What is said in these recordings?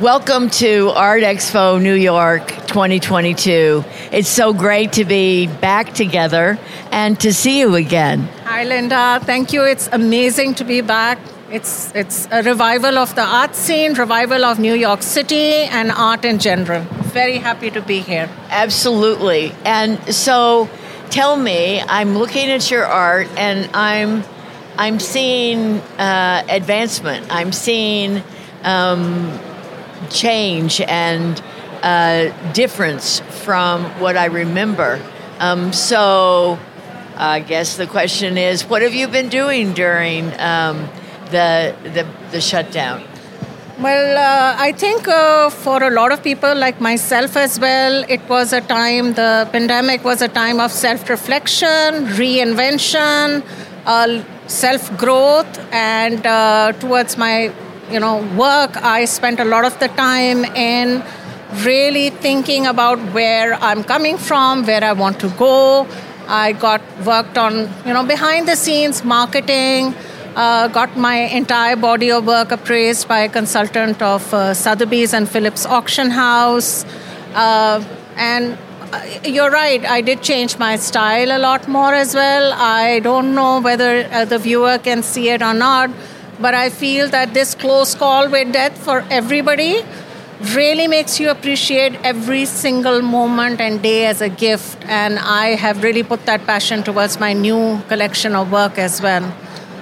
Welcome to Art Expo New York 2022. It's so great to be back together and to see you again. Hi, Linda. Thank you. It's amazing to be back. It's, it's a revival of the art scene, revival of New York City, and art in general. Very happy to be here. Absolutely. And so tell me, I'm looking at your art and I'm, I'm seeing uh, advancement. I'm seeing um, change and uh, difference from what I remember. Um, so I guess the question is, what have you been doing during um, the, the, the shutdown? Well, uh, I think uh, for a lot of people like myself as well, it was a time, the pandemic was a time of self reflection, reinvention, uh, self growth, and uh, towards my you know work i spent a lot of the time in really thinking about where i'm coming from where i want to go. I got worked on you know behind the scenes marketing uh, got my entire body of work appraised by a consultant of uh, sotheby's and phillips auction house. Uh, and uh, you're right i did change my style a lot more as well. I don't know whether uh, the viewer can see it or not but I feel that this close call with death for everybody really makes you appreciate every single moment and day as a gift. And I have really put that passion towards my new collection of work as well.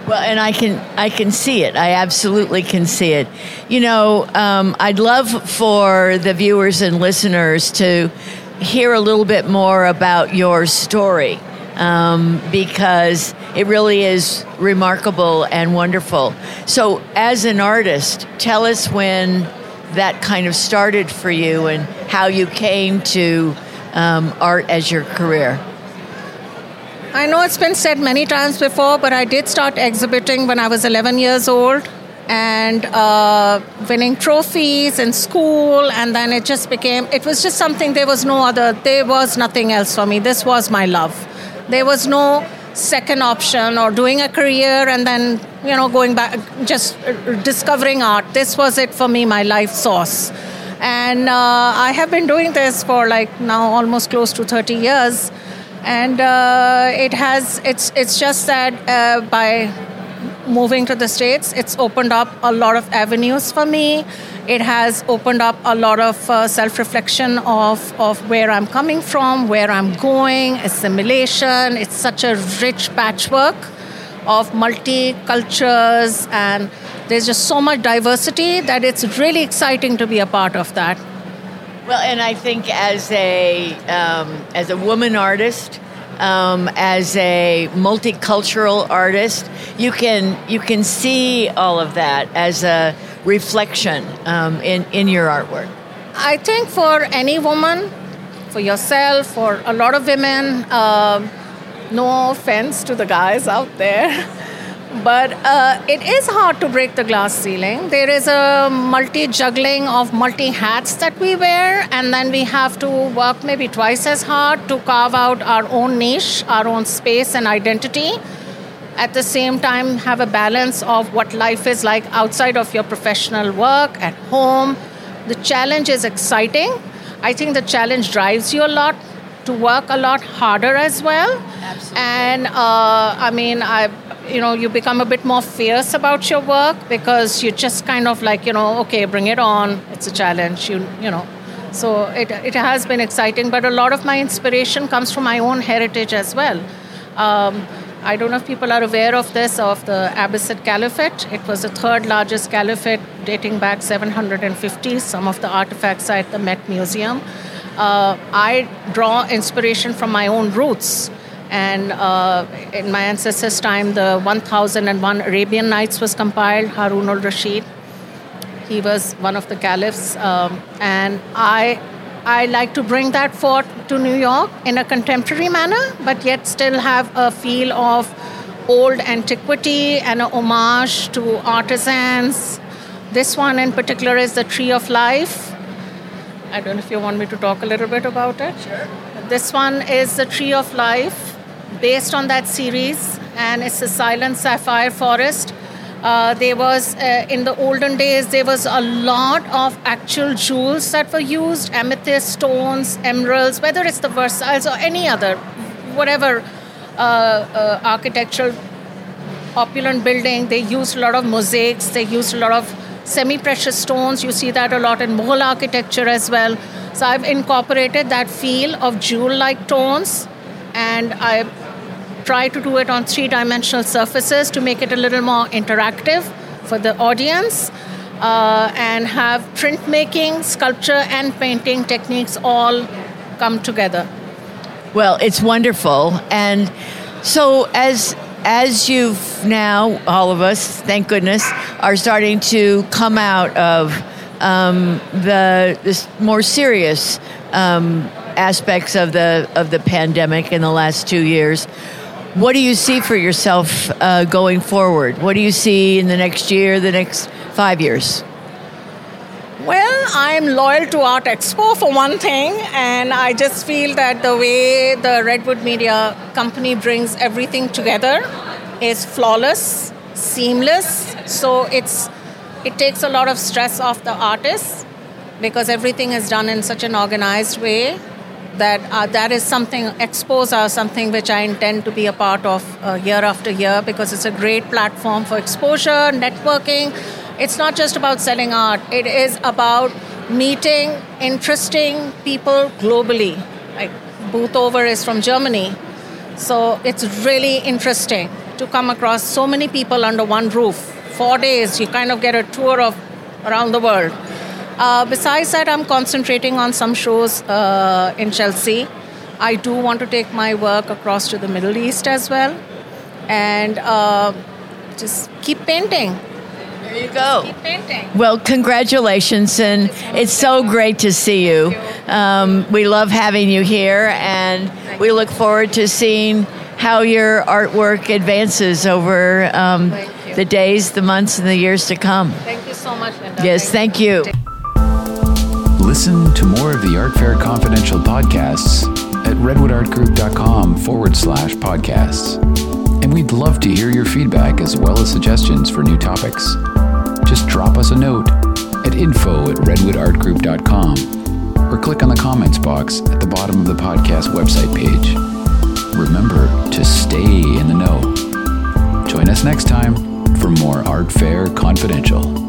Well, and I can I can see it. I absolutely can see it. You know, um, I'd love for the viewers and listeners to hear a little bit more about your story um, because it really is remarkable and wonderful. So, as an artist, tell us when that kind of started for you and how you came to um, art as your career. I know it's been said many times before, but I did start exhibiting when I was 11 years old and uh, winning trophies in school and then it just became it was just something there was no other there was nothing else for me this was my love there was no second option or doing a career and then, you know, going back, just discovering art. This was it for me, my life source. And uh, I have been doing this for like now almost close to 30 years. And uh, it has, it's, it's just that uh, by moving to the States, it's opened up a lot of avenues for me. It has opened up a lot of uh, self reflection of, of where I'm coming from, where I'm going, assimilation. It's such a rich patchwork of multi-cultures and there's just so much diversity that it's really exciting to be a part of that. Well, and I think as a um, as a woman artist, um, as a multicultural artist, you can you can see all of that as a reflection um, in in your artwork. I think for any woman, for yourself, for a lot of women, uh, no offense to the guys out there. But uh, it is hard to break the glass ceiling. There is a multi juggling of multi hats that we wear, and then we have to work maybe twice as hard to carve out our own niche, our own space and identity. At the same time, have a balance of what life is like outside of your professional work, at home. The challenge is exciting. I think the challenge drives you a lot to work a lot harder as well. Absolutely. And uh, I mean, I you know you become a bit more fierce about your work because you just kind of like you know okay bring it on. It's a challenge you you know. So it, it has been exciting but a lot of my inspiration comes from my own heritage as well. Um, i don't know if people are aware of this of the abbasid caliphate. It was the third largest caliphate dating back 750 some of the artifacts are at the met museum. Uh, i draw inspiration from my own roots and uh, in my ancestors' time, the 1001 Arabian Nights was compiled, Harun al Rashid. He was one of the caliphs. Um, and I I like to bring that forth to New York in a contemporary manner, but yet still have a feel of old antiquity and a homage to artisans. This one in particular is the Tree of Life. I don't know if you want me to talk a little bit about it. Sure. This one is the Tree of Life, based on that series, and it's a silent sapphire forest. Uh, there was uh, in the olden days there was a lot of actual jewels that were used amethyst stones emeralds whether it's the versailles or any other whatever uh, uh, architectural opulent building they used a lot of mosaics they used a lot of semi-precious stones you see that a lot in mughal architecture as well so i've incorporated that feel of jewel-like tones and i try to do it on three dimensional surfaces to make it a little more interactive for the audience uh, and have printmaking, sculpture, and painting techniques all come together. Well, it's wonderful. And so, as as you've now, all of us, thank goodness, are starting to come out of um, the this more serious um, aspects of the of the pandemic in the last two years. What do you see for yourself uh, going forward? What do you see in the next year, the next five years? Well, I'm loyal to Art Expo for one thing, and I just feel that the way the Redwood Media Company brings everything together is flawless, seamless. So it's it takes a lot of stress off the artists because everything is done in such an organized way that uh, that is something are something which i intend to be a part of uh, year after year because it's a great platform for exposure networking. It's not just about selling art. It is about meeting interesting people globally. Like booth over is from germany. So it's really interesting to come across so many people under one roof. Four days you kind of get a tour of around the world uh, besides that, I'm concentrating on some shows uh, in Chelsea. I do want to take my work across to the Middle East as well, and uh, just keep painting. There you go. Keep painting. Well, congratulations, and it's so great to see you. Um, we love having you here, and we look forward to seeing how your artwork advances over um, the days, the months, and the years to come. Thank you so much, Linda. Yes, thank you. Listen to more of the Art Fair Confidential podcasts at redwoodartgroup.com forward slash podcasts. And we'd love to hear your feedback as well as suggestions for new topics. Just drop us a note at info at redwoodartgroup.com or click on the comments box at the bottom of the podcast website page. Remember to stay in the know. Join us next time for more Art Fair Confidential.